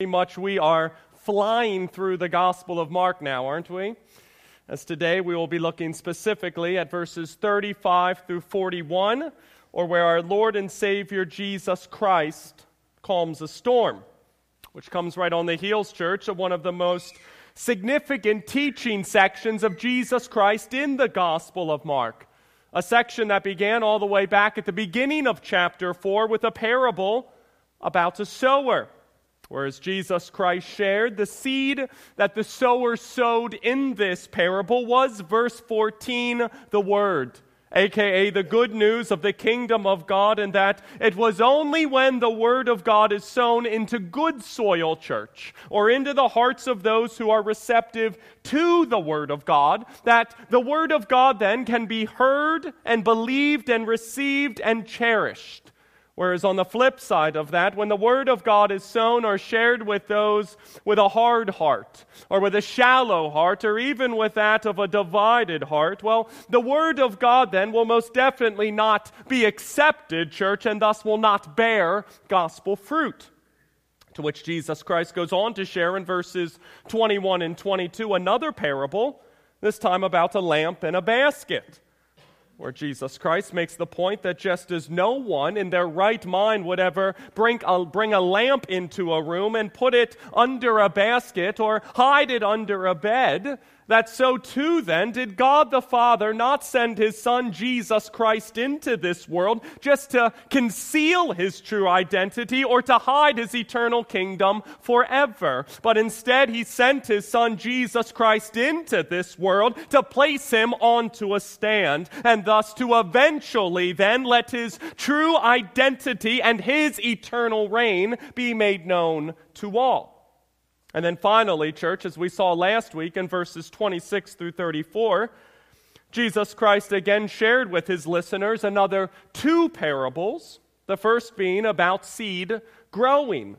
Pretty much we are flying through the Gospel of Mark now, aren't we? As today we will be looking specifically at verses 35 through 41, or where our Lord and Savior Jesus Christ calms a storm, which comes right on the heels, church, of one of the most significant teaching sections of Jesus Christ in the Gospel of Mark. A section that began all the way back at the beginning of chapter 4 with a parable about a sower Whereas Jesus Christ shared, the seed that the sower sowed in this parable was, verse 14, the Word, aka the good news of the kingdom of God, and that it was only when the Word of God is sown into good soil, church, or into the hearts of those who are receptive to the Word of God, that the Word of God then can be heard and believed and received and cherished. Whereas on the flip side of that, when the Word of God is sown or shared with those with a hard heart, or with a shallow heart, or even with that of a divided heart, well, the Word of God then will most definitely not be accepted, church, and thus will not bear gospel fruit. To which Jesus Christ goes on to share in verses 21 and 22 another parable, this time about a lamp and a basket where Jesus Christ makes the point that just as no one in their right mind would ever bring a, bring a lamp into a room and put it under a basket or hide it under a bed, that so too then did God the Father not send his Son Jesus Christ into this world just to conceal his true identity or to hide his eternal kingdom forever, but instead he sent his Son Jesus Christ into this world to place him onto a stand and thus to eventually then let his true identity and his eternal reign be made known to all. And then finally, church, as we saw last week in verses 26 through 34, Jesus Christ again shared with his listeners another two parables, the first being about seed growing,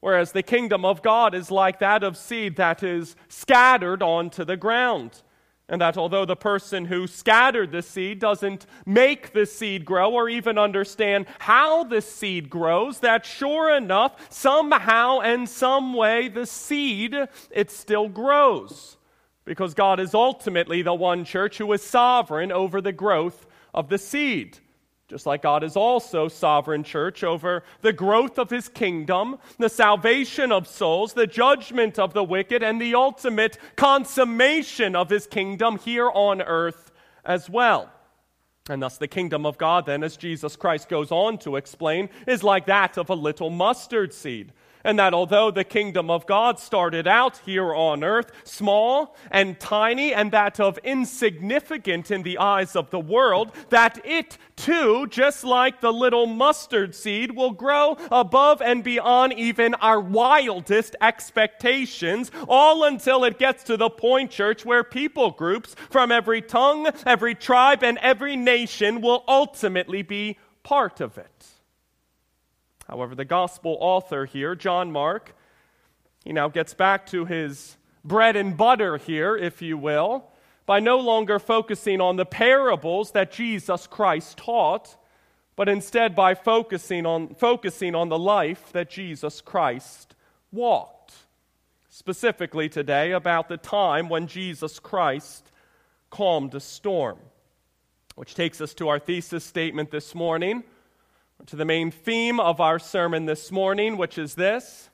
whereas the kingdom of God is like that of seed that is scattered onto the ground. And that although the person who scattered the seed doesn't make the seed grow or even understand how the seed grows, that sure enough, somehow and some way, the seed, it still grows. Because God is ultimately the one church who is sovereign over the growth of the seed. Just like God is also sovereign church over the growth of his kingdom, the salvation of souls, the judgment of the wicked, and the ultimate consummation of his kingdom here on earth as well. And thus, the kingdom of God, then, as Jesus Christ goes on to explain, is like that of a little mustard seed and that although the kingdom of God started out here on earth small and tiny and that of insignificant in the eyes of the world, that it too, just like the little mustard seed, will grow above and beyond even our wildest expectations, all until it gets to the point, church, where people groups from every tongue, every tribe, and every nation will ultimately be part of it. However, the gospel author here, John Mark, he now gets back to his bread and butter here, if you will, by no longer focusing on the parables that Jesus Christ taught, but instead by focusing on, focusing on the life that Jesus Christ walked. Specifically today, about the time when Jesus Christ calmed a storm. Which takes us to our thesis statement this morning to the main theme of our sermon this morning, which is this.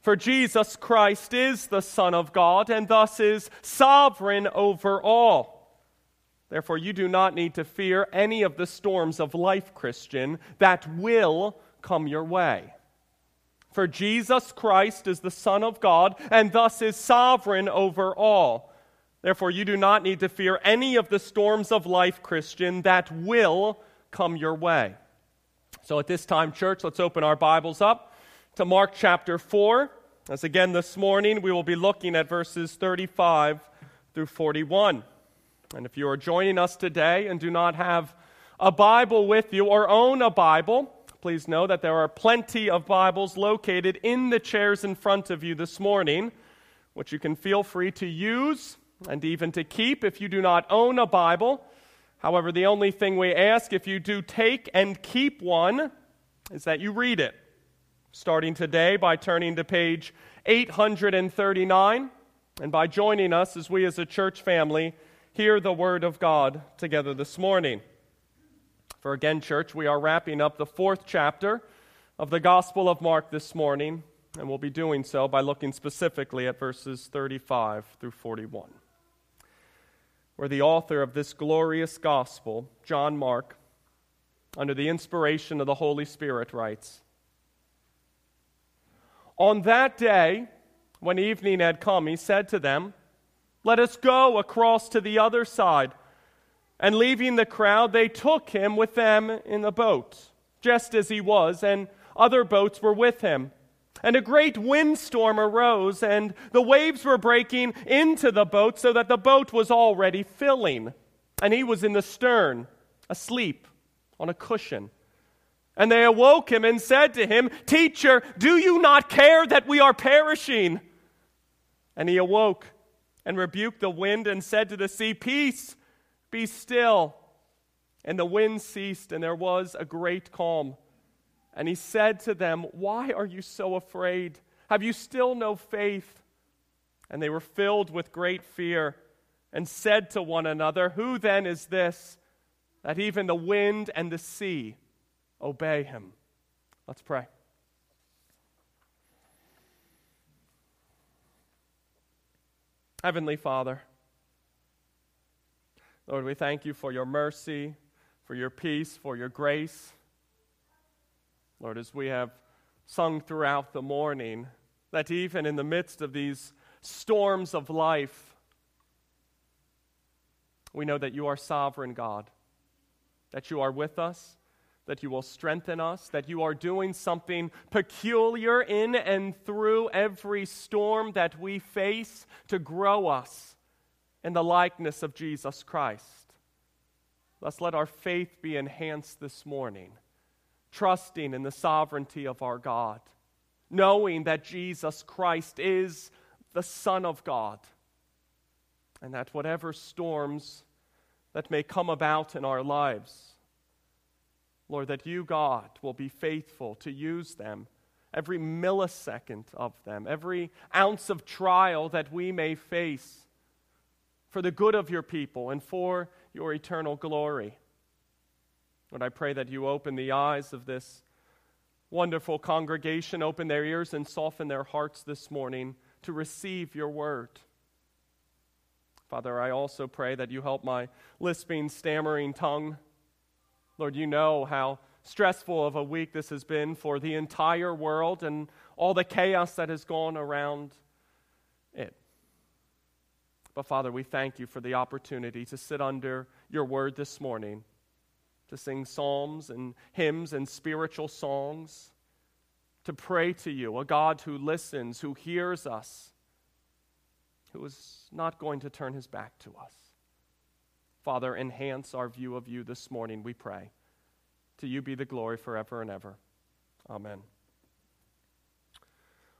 For Jesus Christ is the Son of God and thus is sovereign over all. Therefore, you do not need to fear any of the storms of life, Christian, that will come your way. For Jesus Christ is the Son of God and thus is sovereign over all. Therefore, you do not need to fear any of the storms of life, Christian, that will come your way. So at this time, church, let's open our Bibles up to Mark chapter 4. As again this morning, we will be looking at verses 35 through 41. And if you are joining us today and do not have a Bible with you or own a Bible, please know that there are plenty of Bibles located in the chairs in front of you this morning, which you can feel free to use and even to keep if you do not own a Bible. However, the only thing we ask if you do take and keep one is that you read it. starting today by turning to page 839 and by joining us as we as a church family hear the Word of God together this morning. For again, church, we are wrapping up the fourth chapter of the Gospel of Mark this morning, and we'll be doing so by looking specifically at verses 35 through 41, where the author of this glorious Gospel, John Mark, under the inspiration of the Holy Spirit, writes On that day, when evening had come, he said to them, Let us go across to the other side. And leaving the crowd, they took him with them in the boat, just as he was, and other boats were with him. And a great windstorm arose, and the waves were breaking into the boat, so that the boat was already filling. And he was in the stern, asleep on a cushion. And they awoke him and said to him, Teacher, do you not care that we are perishing? And he awoke and rebuked the wind and said to the sea, Peace be still. And the wind ceased, and there was a great calm. And he said to them, Why are you so afraid? Have you still no faith? And they were filled with great fear and said to one another, Who then is this that even the wind and the sea obey him? Let's pray. Heavenly Father, Lord, we thank you for your mercy, for your peace, for your grace. Lord, as we have sung throughout the morning, that even in the midst of these storms of life, we know that you are sovereign God, that you are with us, that you will strengthen us, that you are doing something peculiar in and through every storm that we face to grow us in the likeness of Jesus Christ. Thus, let our faith be enhanced this morning, trusting in the sovereignty of our God, knowing that Jesus Christ is the Son of God, and that whatever storms that may come about in our lives, Lord, that you, God, will be faithful to use them, every millisecond of them, every ounce of trial that we may face for the good of your people and for your eternal glory. Lord, I pray that you open the eyes of this wonderful congregation, open their ears and soften their hearts this morning to receive your word. Father, I also pray that you help my lisping, stammering tongue. Lord, you know how stressful of a week this has been for the entire world and all the chaos that has gone around it. But Father, we thank you for the opportunity to sit under your word this morning, to sing psalms and hymns and spiritual songs, to pray to you, a God who listens, who hears us, who is not going to turn his back to us. Father, enhance our view of you this morning, we pray. To you be the glory forever and ever. Amen.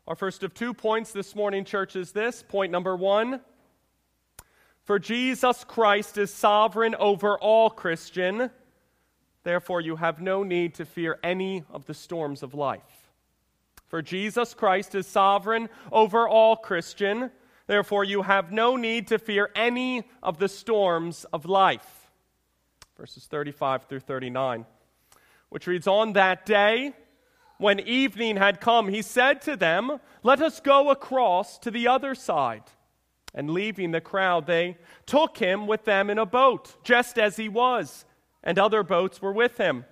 Our first of two points this morning, church, is this. Point number one for Jesus Christ is sovereign over all, Christian. Therefore, you have no need to fear any of the storms of life. For Jesus Christ is sovereign over all, Christian. Therefore, you have no need to fear any of the storms of life. Verses 35 through 39, which reads On that day, when evening had come, he said to them, Let us go across to the other side. And leaving the crowd, they took him with them in a boat, just as he was, and other boats were with him.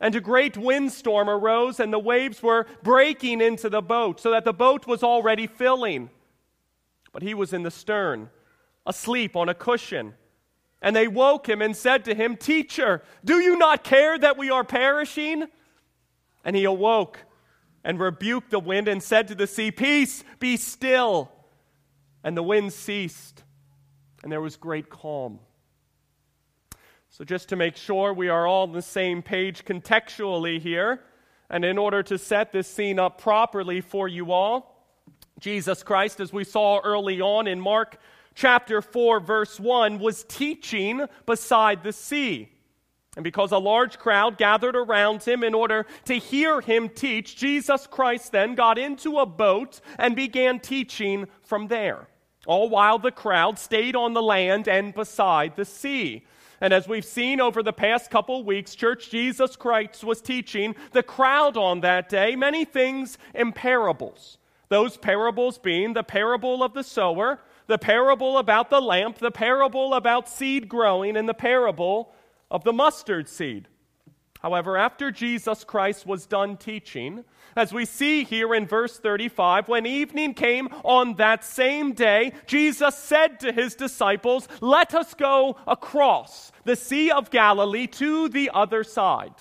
And a great windstorm arose, and the waves were breaking into the boat, so that the boat was already filling. But he was in the stern, asleep on a cushion. And they woke him and said to him, Teacher, do you not care that we are perishing? And he awoke and rebuked the wind and said to the sea, Peace, be still. And the wind ceased, and there was great calm. So, just to make sure we are all on the same page contextually here, and in order to set this scene up properly for you all, Jesus Christ, as we saw early on in Mark chapter 4, verse 1, was teaching beside the sea. And because a large crowd gathered around him in order to hear him teach, Jesus Christ then got into a boat and began teaching from there, all while the crowd stayed on the land and beside the sea. And as we've seen over the past couple weeks, Church Jesus Christ was teaching the crowd on that day many things in parables. Those parables being the parable of the sower, the parable about the lamp, the parable about seed growing, and the parable of the mustard seed. However, after Jesus Christ was done teaching, as we see here in verse 35, when evening came on that same day, Jesus said to his disciples, Let us go across the Sea of Galilee to the other side.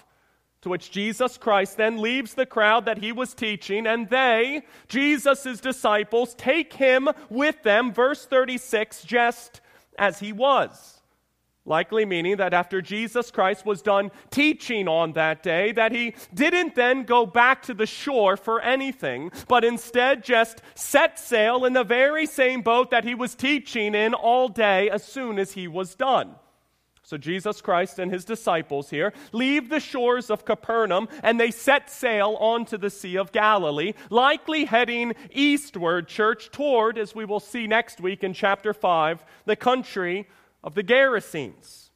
To which Jesus Christ then leaves the crowd that he was teaching, and they, Jesus' disciples, take him with them, verse 36, just as he was likely meaning that after Jesus Christ was done teaching on that day, that he didn't then go back to the shore for anything, but instead just set sail in the very same boat that he was teaching in all day as soon as he was done. So Jesus Christ and his disciples here leave the shores of Capernaum and they set sail onto the Sea of Galilee, likely heading eastward, church, toward, as we will see next week in chapter 5, the country of the Gerasenes.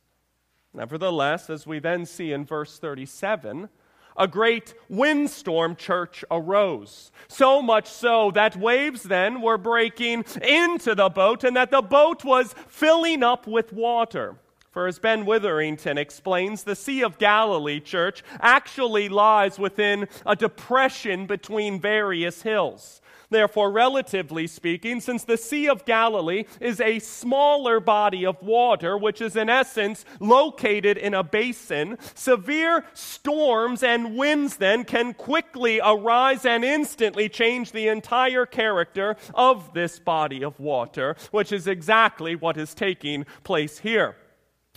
Nevertheless, as we then see in verse 37, a great windstorm church arose. So much so that waves then were breaking into the boat and that the boat was filling up with water. For as Ben Witherington explains, the Sea of Galilee church actually lies within a depression between various hills. Therefore, relatively speaking, since the Sea of Galilee is a smaller body of water, which is in essence located in a basin, severe storms and winds then can quickly arise and instantly change the entire character of this body of water, which is exactly what is taking place here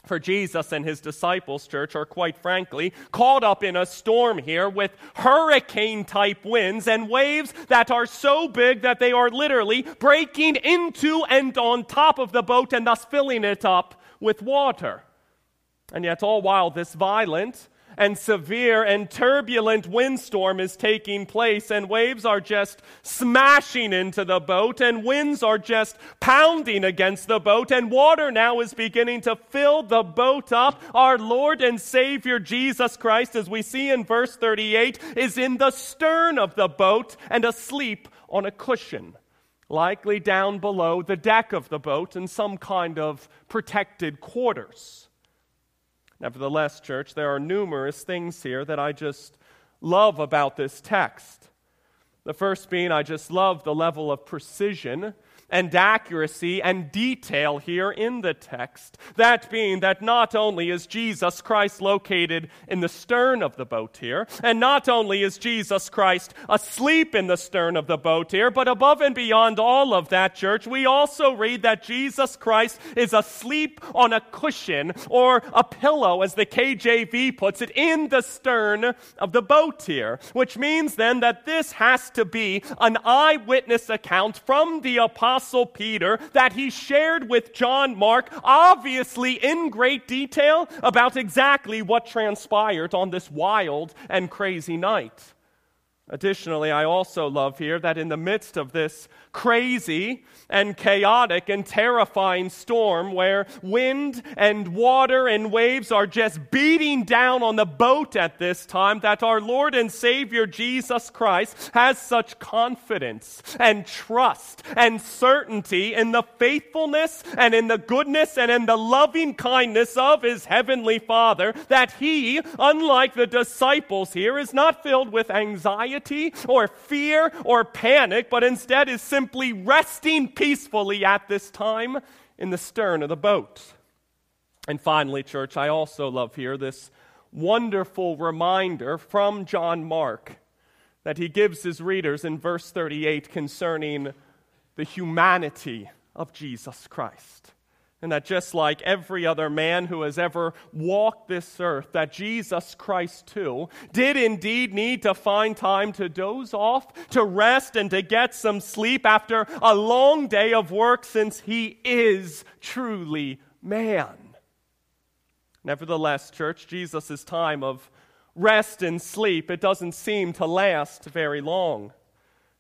for Jesus and his disciples, church, are quite frankly caught up in a storm here with hurricane type winds and waves that are so big that they are literally breaking into and on top of the boat and thus filling it up with water. And yet, all while this violent and severe and turbulent windstorm is taking place, and waves are just smashing into the boat, and winds are just pounding against the boat, and water now is beginning to fill the boat up. Our Lord and Savior Jesus Christ, as we see in verse 38, is in the stern of the boat and asleep on a cushion likely down below the deck of the boat in some kind of protected quarters. Nevertheless, church, there are numerous things here that I just love about this text. The first being, I just love the level of precision and accuracy and detail here in the text. That being that not only is Jesus Christ located in the stern of the boat here, and not only is Jesus Christ asleep in the stern of the boat here, but above and beyond all of that, church, we also read that Jesus Christ is asleep on a cushion or a pillow, as the KJV puts it, in the stern of the boat here, which means then that this has to be an eyewitness account from the apostle Apostle Peter that he shared with John Mark, obviously in great detail, about exactly what transpired on this wild and crazy night. Additionally, I also love here that in the midst of this crazy and chaotic and terrifying storm where wind and water and waves are just beating down on the boat at this time, that our Lord and Savior Jesus Christ has such confidence and trust and certainty in the faithfulness and in the goodness and in the loving kindness of his heavenly Father that he, unlike the disciples here, is not filled with anxiety or fear or panic, but instead is simply resting peacefully at this time in the stern of the boat. And finally, church, I also love here this wonderful reminder from John Mark that he gives his readers in verse 38 concerning the humanity of Jesus Christ. And that just like every other man who has ever walked this earth, that Jesus Christ too did indeed need to find time to doze off, to rest, and to get some sleep after a long day of work, since he is truly man. Nevertheless, church, Jesus' time of rest and sleep, it doesn't seem to last very long.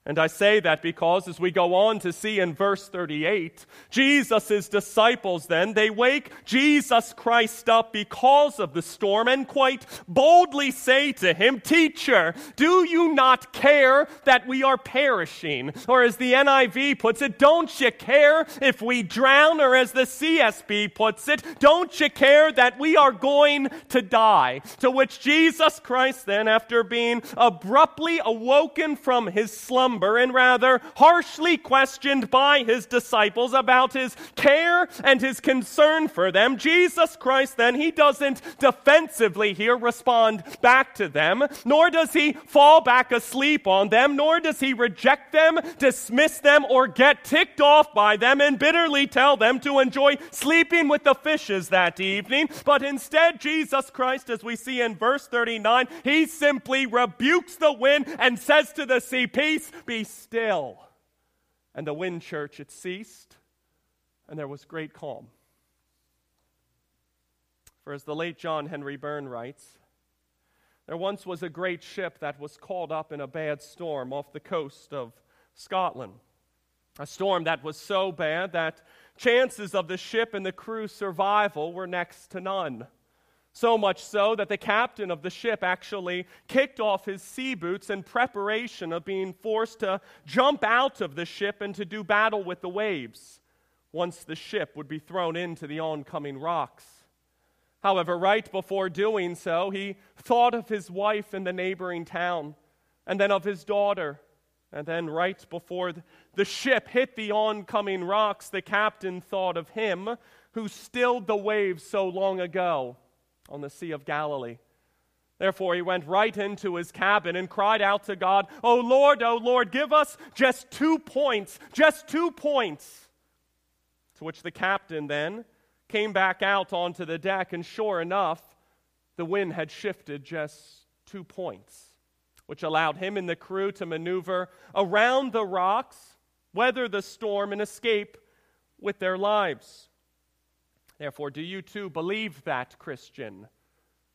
And I say that because as we go on to see in verse 38, Jesus' disciples then, they wake Jesus Christ up because of the storm and quite boldly say to him, Teacher, do you not care that we are perishing? Or as the NIV puts it, don't you care if we drown? Or as the CSB puts it, don't you care that we are going to die? To which Jesus Christ then, after being abruptly awoken from his slumber, and rather harshly questioned by his disciples about his care and his concern for them, Jesus Christ then, he doesn't defensively here respond back to them, nor does he fall back asleep on them, nor does he reject them, dismiss them, or get ticked off by them and bitterly tell them to enjoy sleeping with the fishes that evening. But instead, Jesus Christ, as we see in verse 39, he simply rebukes the wind and says to the sea, Peace, be still. And the wind church, it ceased, and there was great calm. For as the late John Henry Byrne writes, there once was a great ship that was called up in a bad storm off the coast of Scotland. A storm that was so bad that chances of the ship and the crew's survival were next to none. So much so that the captain of the ship actually kicked off his sea boots in preparation of being forced to jump out of the ship and to do battle with the waves once the ship would be thrown into the oncoming rocks. However, right before doing so, he thought of his wife in the neighboring town, and then of his daughter. And then, right before the ship hit the oncoming rocks, the captain thought of him who stilled the waves so long ago on the Sea of Galilee. Therefore, he went right into his cabin and cried out to God, Oh Lord, oh Lord, give us just two points, just two points. To which the captain then came back out onto the deck, and sure enough, the wind had shifted just two points, which allowed him and the crew to maneuver around the rocks, weather the storm, and escape with their lives. Therefore, do you too believe that, Christian?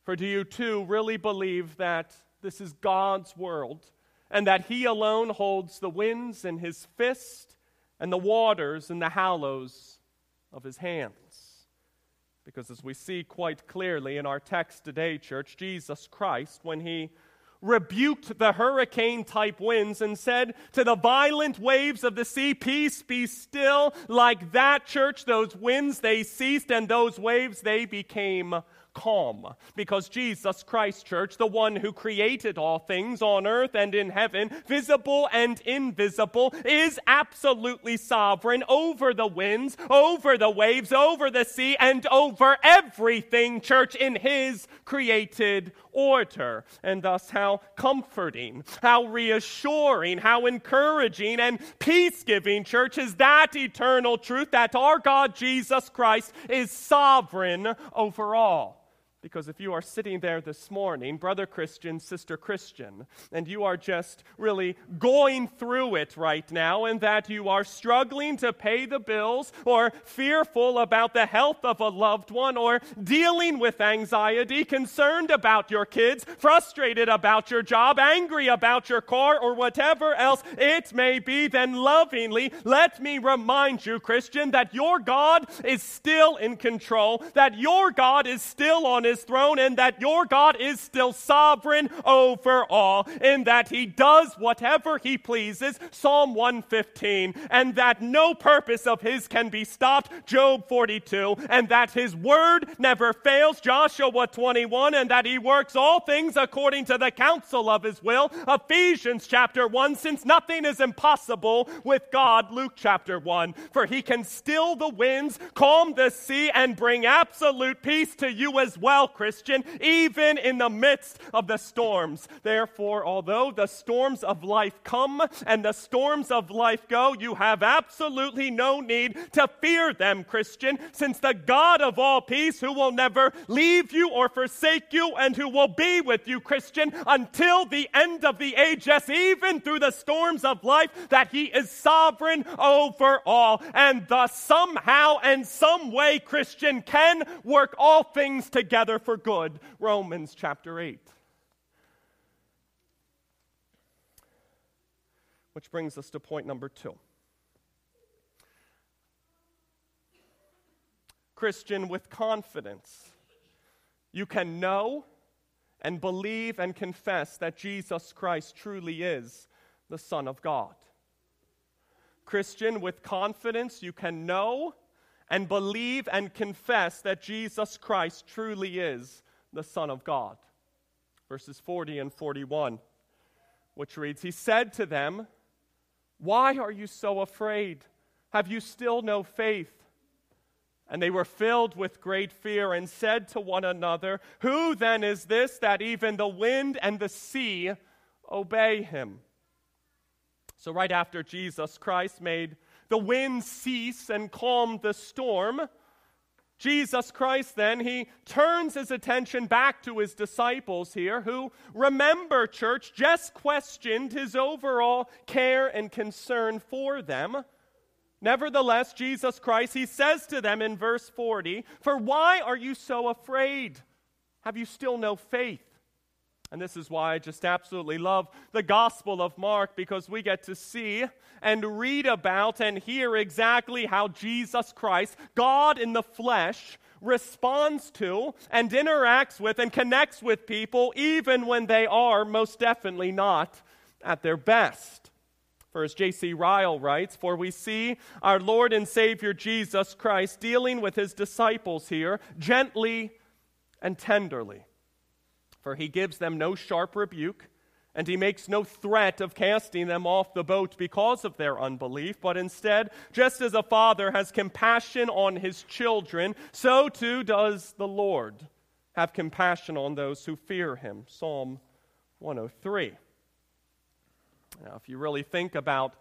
For do you too really believe that this is God's world and that He alone holds the winds in His fist and the waters in the hollows of His hands? Because as we see quite clearly in our text today, church, Jesus Christ, when He rebuked the hurricane type winds and said to the violent waves of the sea, Peace, be still. Like that, church, those winds, they ceased, and those waves, they became calm. Because Jesus Christ, church, the one who created all things on earth and in heaven, visible and invisible, is absolutely sovereign over the winds, over the waves, over the sea, and over everything, church, in his created order. And thus, how comforting, how reassuring, how encouraging, and peace giving, church, is that eternal truth that our God Jesus Christ is sovereign over all. Because if you are sitting there this morning, brother Christian, sister Christian, and you are just really going through it right now, and that you are struggling to pay the bills, or fearful about the health of a loved one, or dealing with anxiety, concerned about your kids, frustrated about your job, angry about your car, or whatever else it may be, then lovingly let me remind you, Christian, that your God is still in control, that your God is still on his his throne and that your God is still sovereign over all, in that he does whatever he pleases, Psalm 115, and that no purpose of his can be stopped, Job 42, and that his word never fails, Joshua 21, and that he works all things according to the counsel of his will, Ephesians chapter 1, since nothing is impossible with God, Luke chapter 1, for he can still the winds, calm the sea, and bring absolute peace to you as well well, Christian, even in the midst of the storms. Therefore, although the storms of life come and the storms of life go, you have absolutely no need to fear them, Christian, since the God of all peace, who will never leave you or forsake you and who will be with you, Christian, until the end of the age, yes, even through the storms of life, that He is sovereign over all. And thus, somehow and some way, Christian can work all things together for good. Romans chapter 8. Which brings us to point number two. Christian, with confidence, you can know and believe and confess that Jesus Christ truly is the Son of God. Christian, with confidence, you can know and believe and confess that Jesus Christ truly is the Son of God. Verses 40 and 41, which reads He said to them, Why are you so afraid? Have you still no faith? And they were filled with great fear and said to one another, Who then is this that even the wind and the sea obey him? So, right after Jesus Christ made the wind cease and calmed the storm, Jesus Christ then, he turns his attention back to his disciples here, who, remember, church, just questioned his overall care and concern for them. Nevertheless, Jesus Christ, he says to them in verse 40, For why are you so afraid? Have you still no faith? And this is why I just absolutely love the Gospel of Mark because we get to see and read about and hear exactly how Jesus Christ, God in the flesh, responds to and interacts with and connects with people even when they are most definitely not at their best. For as J.C. Ryle writes, For we see our Lord and Savior Jesus Christ dealing with his disciples here gently and tenderly. For he gives them no sharp rebuke, and he makes no threat of casting them off the boat because of their unbelief, but instead, just as a father has compassion on his children, so too does the Lord have compassion on those who fear him. Psalm 103. Now, if you really think about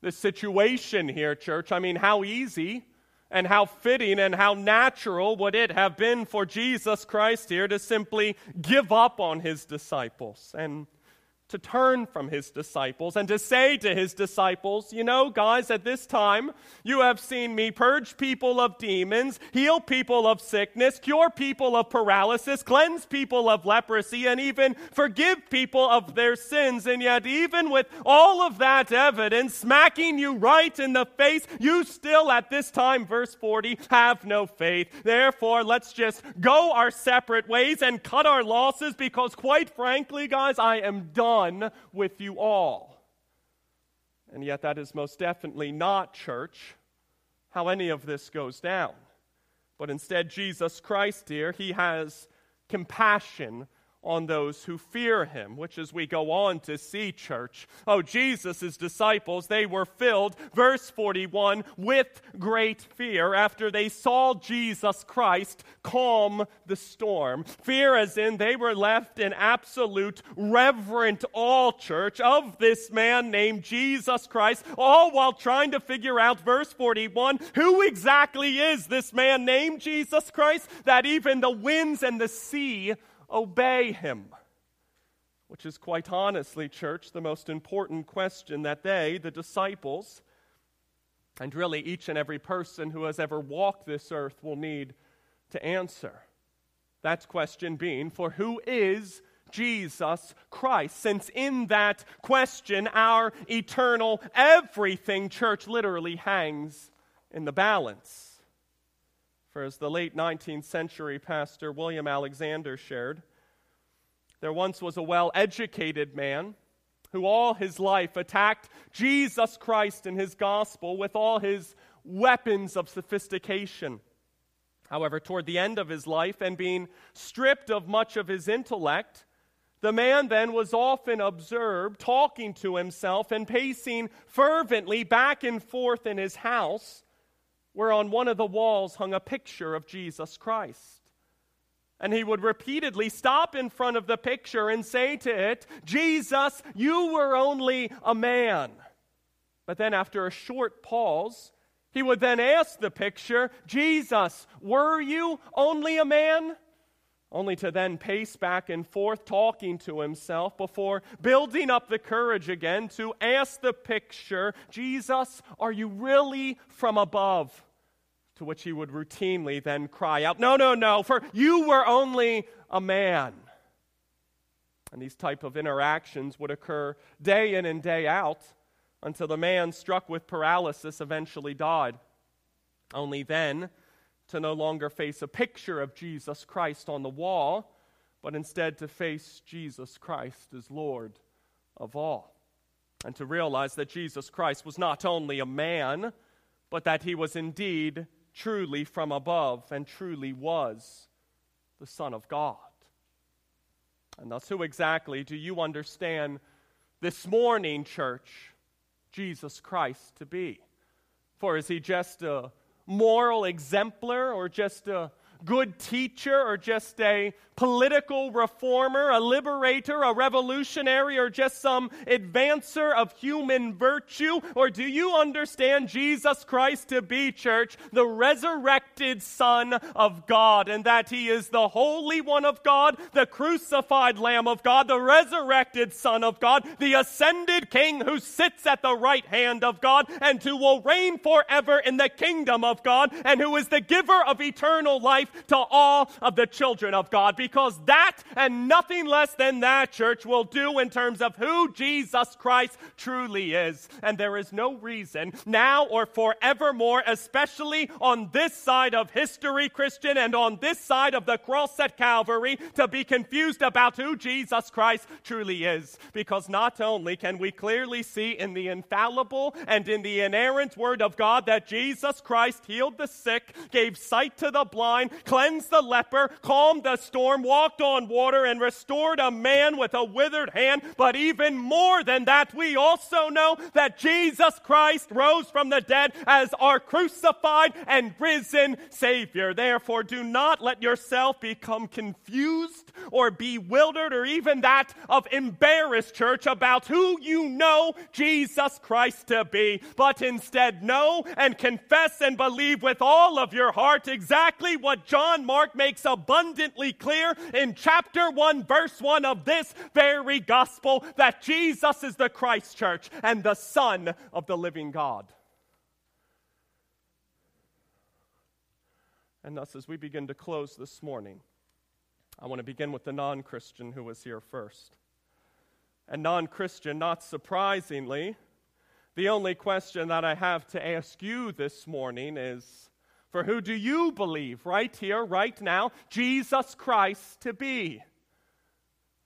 the situation here, church, I mean, how easy and how fitting and how natural would it have been for Jesus Christ here to simply give up on his disciples. And to turn from his disciples and to say to his disciples, You know, guys, at this time, you have seen me purge people of demons, heal people of sickness, cure people of paralysis, cleanse people of leprosy, and even forgive people of their sins. And yet, even with all of that evidence smacking you right in the face, you still, at this time, verse 40, have no faith. Therefore, let's just go our separate ways and cut our losses because, quite frankly, guys, I am done done with you all. And yet, that is most definitely not, church, how any of this goes down. But instead, Jesus Christ, dear, he has compassion on those who fear him, which as we go on to see, church, oh, Jesus' disciples, they were filled, verse 41, with great fear after they saw Jesus Christ calm the storm. Fear, as in they were left in absolute reverent awe, church, of this man named Jesus Christ, all while trying to figure out, verse 41, who exactly is this man named Jesus Christ that even the winds and the sea obey him? Which is quite honestly, church, the most important question that they, the disciples, and really each and every person who has ever walked this earth will need to answer. That question being, for who is Jesus Christ? Since in that question, our eternal everything, church, literally hangs in the balance. For as the late 19th century pastor William Alexander shared, there once was a well educated man who all his life attacked Jesus Christ and his gospel with all his weapons of sophistication. However, toward the end of his life and being stripped of much of his intellect, the man then was often observed talking to himself and pacing fervently back and forth in his house where on one of the walls hung a picture of Jesus Christ. And he would repeatedly stop in front of the picture and say to it, Jesus, you were only a man. But then, after a short pause, he would then ask the picture, Jesus, were you only a man? Only to then pace back and forth, talking to himself before building up the courage again to ask the picture, Jesus, are you really from above? To which he would routinely then cry out, No, no, no, for you were only a man. And these type of interactions would occur day in and day out until the man struck with paralysis eventually died. Only then to no longer face a picture of Jesus Christ on the wall, but instead to face Jesus Christ as Lord of all. And to realize that Jesus Christ was not only a man, but that he was indeed truly from above and truly was the Son of God. And thus, who exactly do you understand this morning, church, Jesus Christ to be? For is he just a moral exemplar or just a good teacher or just a political reformer, a liberator, a revolutionary, or just some advancer of human virtue? Or do you understand Jesus Christ to be, church, the resurrected Son of God, and that He is the Holy One of God, the crucified Lamb of God, the resurrected Son of God, the ascended King who sits at the right hand of God, and who will reign forever in the kingdom of God, and who is the giver of eternal life to all of the children of God? because that and nothing less than that, church, will do in terms of who Jesus Christ truly is. And there is no reason now or forevermore, especially on this side of history, Christian, and on this side of the cross at Calvary, to be confused about who Jesus Christ truly is. Because not only can we clearly see in the infallible and in the inerrant Word of God that Jesus Christ healed the sick, gave sight to the blind, cleansed the leper, calmed the storm walked on water, and restored a man with a withered hand. But even more than that, we also know that Jesus Christ rose from the dead as our crucified and risen Savior. Therefore, do not let yourself become confused or bewildered or even that of embarrassed, church, about who you know Jesus Christ to be, but instead know and confess and believe with all of your heart exactly what John Mark makes abundantly clear in chapter 1, verse 1 of this very gospel that Jesus is the Christ church and the Son of the living God. And thus, as we begin to close this morning, I want to begin with the non Christian who was here first. And non Christian, not surprisingly, the only question that I have to ask you this morning is for who do you believe right here, right now, Jesus Christ to be?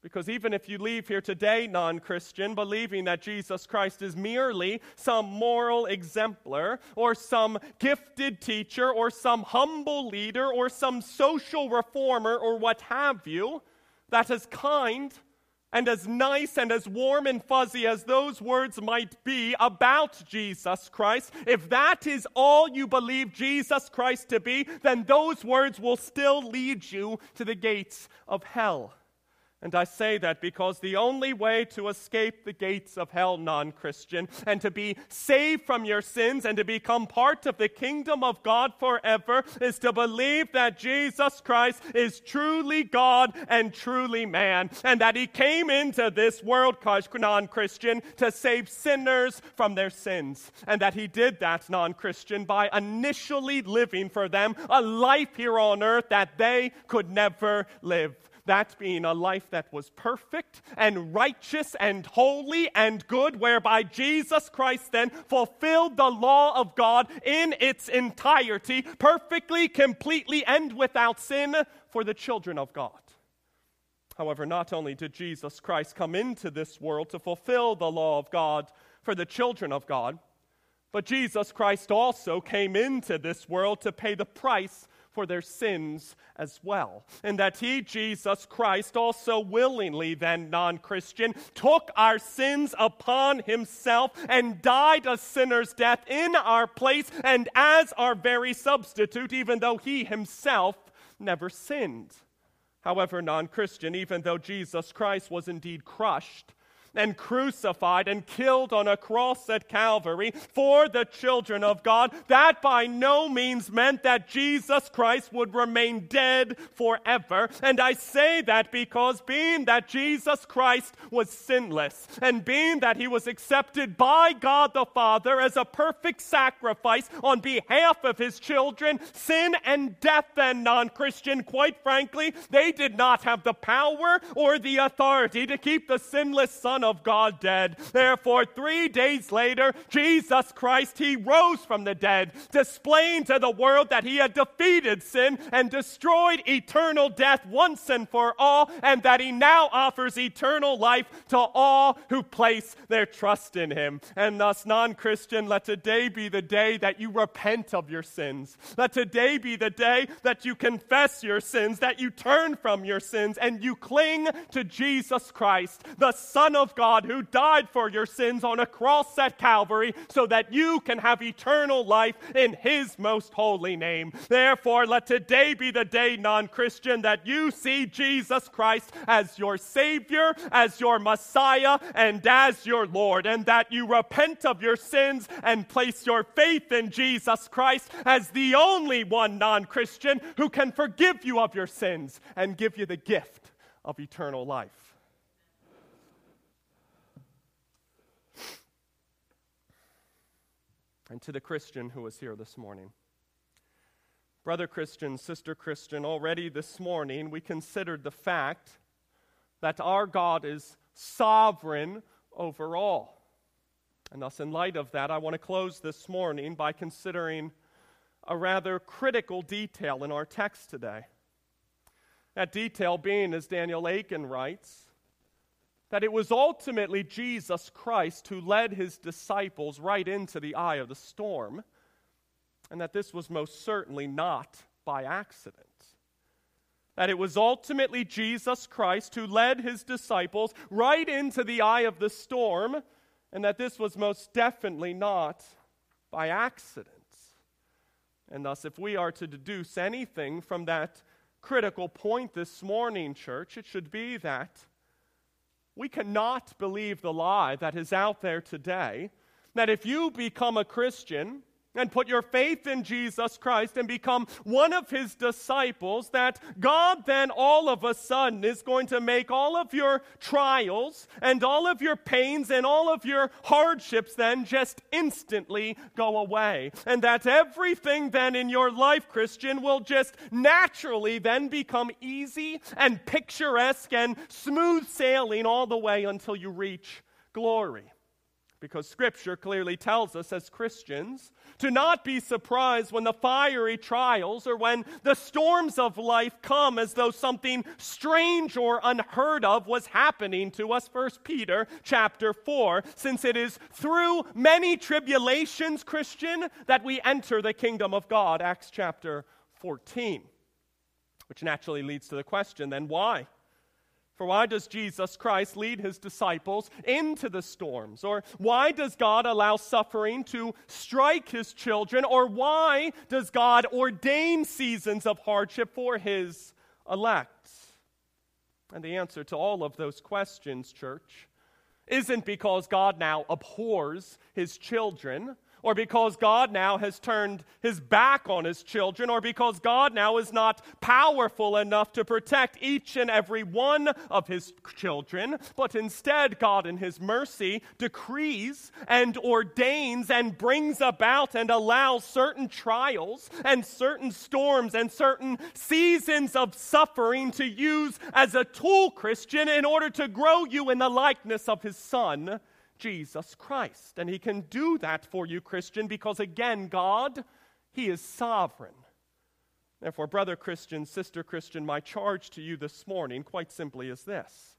Because even if you leave here today, non Christian, believing that Jesus Christ is merely some moral exemplar, or some gifted teacher, or some humble leader, or some social reformer, or what have you, that is kind and as nice and as warm and fuzzy as those words might be about Jesus Christ, if that is all you believe Jesus Christ to be, then those words will still lead you to the gates of hell. And I say that because the only way to escape the gates of hell, non Christian, and to be saved from your sins and to become part of the kingdom of God forever is to believe that Jesus Christ is truly God and truly man, and that he came into this world, non Christian, to save sinners from their sins. And that he did that, non Christian, by initially living for them a life here on earth that they could never live that being a life that was perfect and righteous and holy and good, whereby Jesus Christ then fulfilled the law of God in its entirety, perfectly, completely, and without sin for the children of God. However, not only did Jesus Christ come into this world to fulfill the law of God for the children of God, but Jesus Christ also came into this world to pay the price for their sins as well. And that he, Jesus Christ, also willingly, then non Christian, took our sins upon himself and died a sinner's death in our place and as our very substitute, even though he himself never sinned. However, non Christian, even though Jesus Christ was indeed crushed, and crucified and killed on a cross at Calvary for the children of God, that by no means meant that Jesus Christ would remain dead forever. And I say that because being that Jesus Christ was sinless and being that he was accepted by God the Father as a perfect sacrifice on behalf of his children, sin and death and non Christian, quite frankly, they did not have the power or the authority to keep the sinless Son Son of God dead. Therefore, three days later, Jesus Christ, he rose from the dead, displaying to the world that he had defeated sin and destroyed eternal death once and for all, and that he now offers eternal life to all who place their trust in him. And thus, non Christian, let today be the day that you repent of your sins. Let today be the day that you confess your sins, that you turn from your sins, and you cling to Jesus Christ, the Son of God who died for your sins on a cross at Calvary so that you can have eternal life in his most holy name. Therefore, let today be the day, non Christian, that you see Jesus Christ as your Savior, as your Messiah, and as your Lord, and that you repent of your sins and place your faith in Jesus Christ as the only one non Christian who can forgive you of your sins and give you the gift of eternal life. And to the Christian who is here this morning. Brother Christian, sister Christian, already this morning we considered the fact that our God is sovereign over all. And thus, in light of that, I want to close this morning by considering a rather critical detail in our text today. That detail being, as Daniel Akin writes, that it was ultimately Jesus Christ who led his disciples right into the eye of the storm, and that this was most certainly not by accident. That it was ultimately Jesus Christ who led his disciples right into the eye of the storm, and that this was most definitely not by accident. And thus, if we are to deduce anything from that critical point this morning, church, it should be that we cannot believe the lie that is out there today that if you become a Christian, and put your faith in Jesus Christ and become one of his disciples, that God then all of a sudden is going to make all of your trials and all of your pains and all of your hardships then just instantly go away. And that everything then in your life, Christian, will just naturally then become easy and picturesque and smooth sailing all the way until you reach glory. Because Scripture clearly tells us as Christians to not be surprised when the fiery trials or when the storms of life come as though something strange or unheard of was happening to us. 1 Peter chapter 4, since it is through many tribulations, Christian, that we enter the kingdom of God. Acts chapter 14. Which naturally leads to the question then why? For why does Jesus Christ lead his disciples into the storms? Or why does God allow suffering to strike his children? Or why does God ordain seasons of hardship for his elect? And the answer to all of those questions, church, isn't because God now abhors his children or because God now has turned his back on his children, or because God now is not powerful enough to protect each and every one of his children, but instead, God, in his mercy, decrees and ordains and brings about and allows certain trials and certain storms and certain seasons of suffering to use as a tool, Christian, in order to grow you in the likeness of his Son Jesus Christ. And He can do that for you, Christian, because again, God, He is sovereign. Therefore, brother Christian, sister Christian, my charge to you this morning, quite simply, is this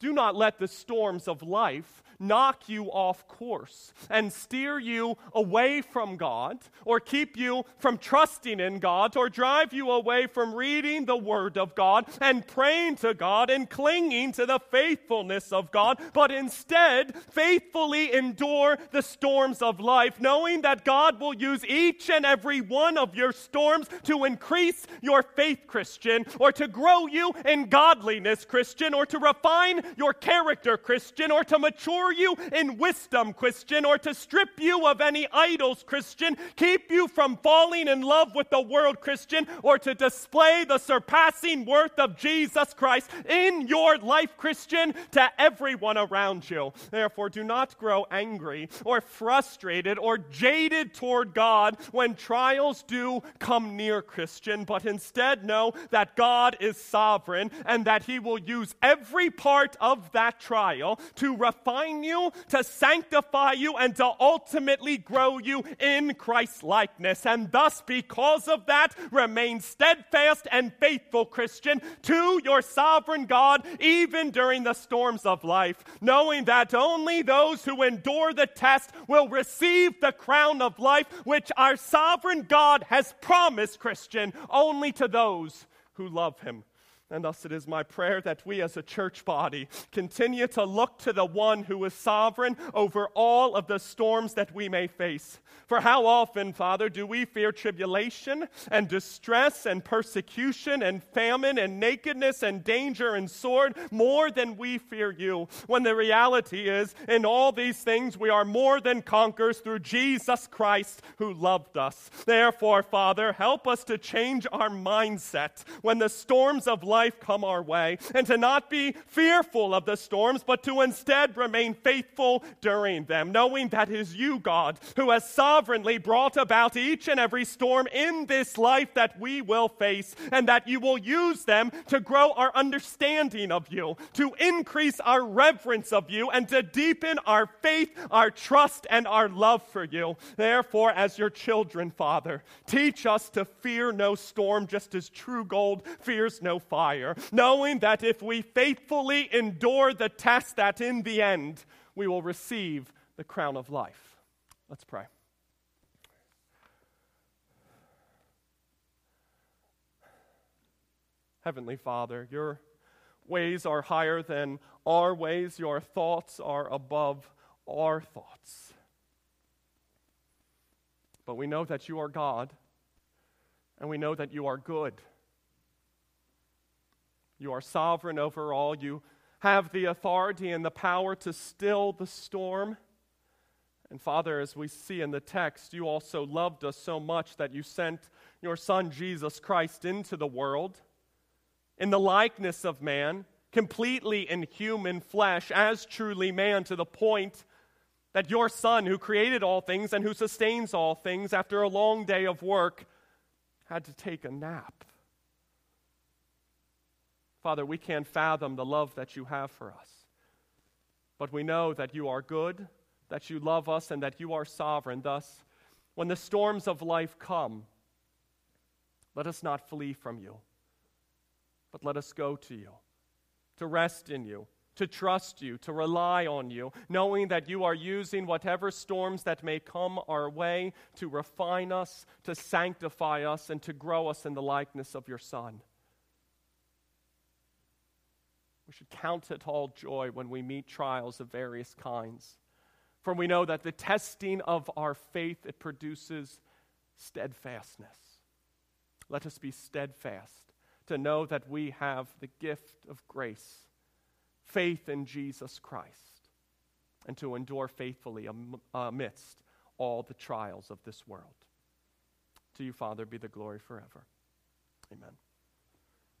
Do not let the storms of life knock you off course and steer you away from God, or keep you from trusting in God, or drive you away from reading the Word of God and praying to God and clinging to the faithfulness of God, but instead faithfully endure the storms of life, knowing that God will use each and every one of your storms to increase your faith, Christian, or to grow you in godliness, Christian, or to refine your character, Christian, or to mature you in wisdom, Christian, or to strip you of any idols, Christian, keep you from falling in love with the world, Christian, or to display the surpassing worth of Jesus Christ in your life, Christian, to everyone around you. Therefore, do not grow angry or frustrated or jaded toward God when trials do come near, Christian, but instead know that God is sovereign and that He will use every part of that trial to refine you, to sanctify you, and to ultimately grow you in Christ's likeness. And thus, because of that, remain steadfast and faithful, Christian, to your sovereign God, even during the storms of life, knowing that only those who endure the test will receive the crown of life, which our sovereign God has promised, Christian, only to those who love him. And thus it is my prayer that we as a church body continue to look to the one who is sovereign over all of the storms that we may face. For how often, Father, do we fear tribulation and distress and persecution and famine and nakedness and danger and sword more than we fear you? When the reality is, in all these things, we are more than conquerors through Jesus Christ who loved us. Therefore, Father, help us to change our mindset when the storms of life life come our way, and to not be fearful of the storms, but to instead remain faithful during them, knowing that it is you, God, who has sovereignly brought about each and every storm in this life that we will face, and that you will use them to grow our understanding of you, to increase our reverence of you, and to deepen our faith, our trust, and our love for you. Therefore, as your children, Father, teach us to fear no storm, just as true gold fears no fire fire, knowing that if we faithfully endure the test, that in the end we will receive the crown of life. Let's pray. Heavenly Father, your ways are higher than our ways, your thoughts are above our thoughts. But we know that you are God, and we know that you are good. You are sovereign over all. You have the authority and the power to still the storm. And Father, as we see in the text, you also loved us so much that you sent your Son Jesus Christ into the world in the likeness of man, completely in human flesh, as truly man, to the point that your Son, who created all things and who sustains all things, after a long day of work, had to take a nap. Father, we can't fathom the love that you have for us. But we know that you are good, that you love us, and that you are sovereign. Thus, when the storms of life come, let us not flee from you, but let us go to you, to rest in you, to trust you, to rely on you, knowing that you are using whatever storms that may come our way to refine us, to sanctify us, and to grow us in the likeness of your Son. We should count it all joy when we meet trials of various kinds. For we know that the testing of our faith it produces steadfastness. Let us be steadfast to know that we have the gift of grace, faith in Jesus Christ, and to endure faithfully amidst all the trials of this world. To you, Father, be the glory forever. Amen.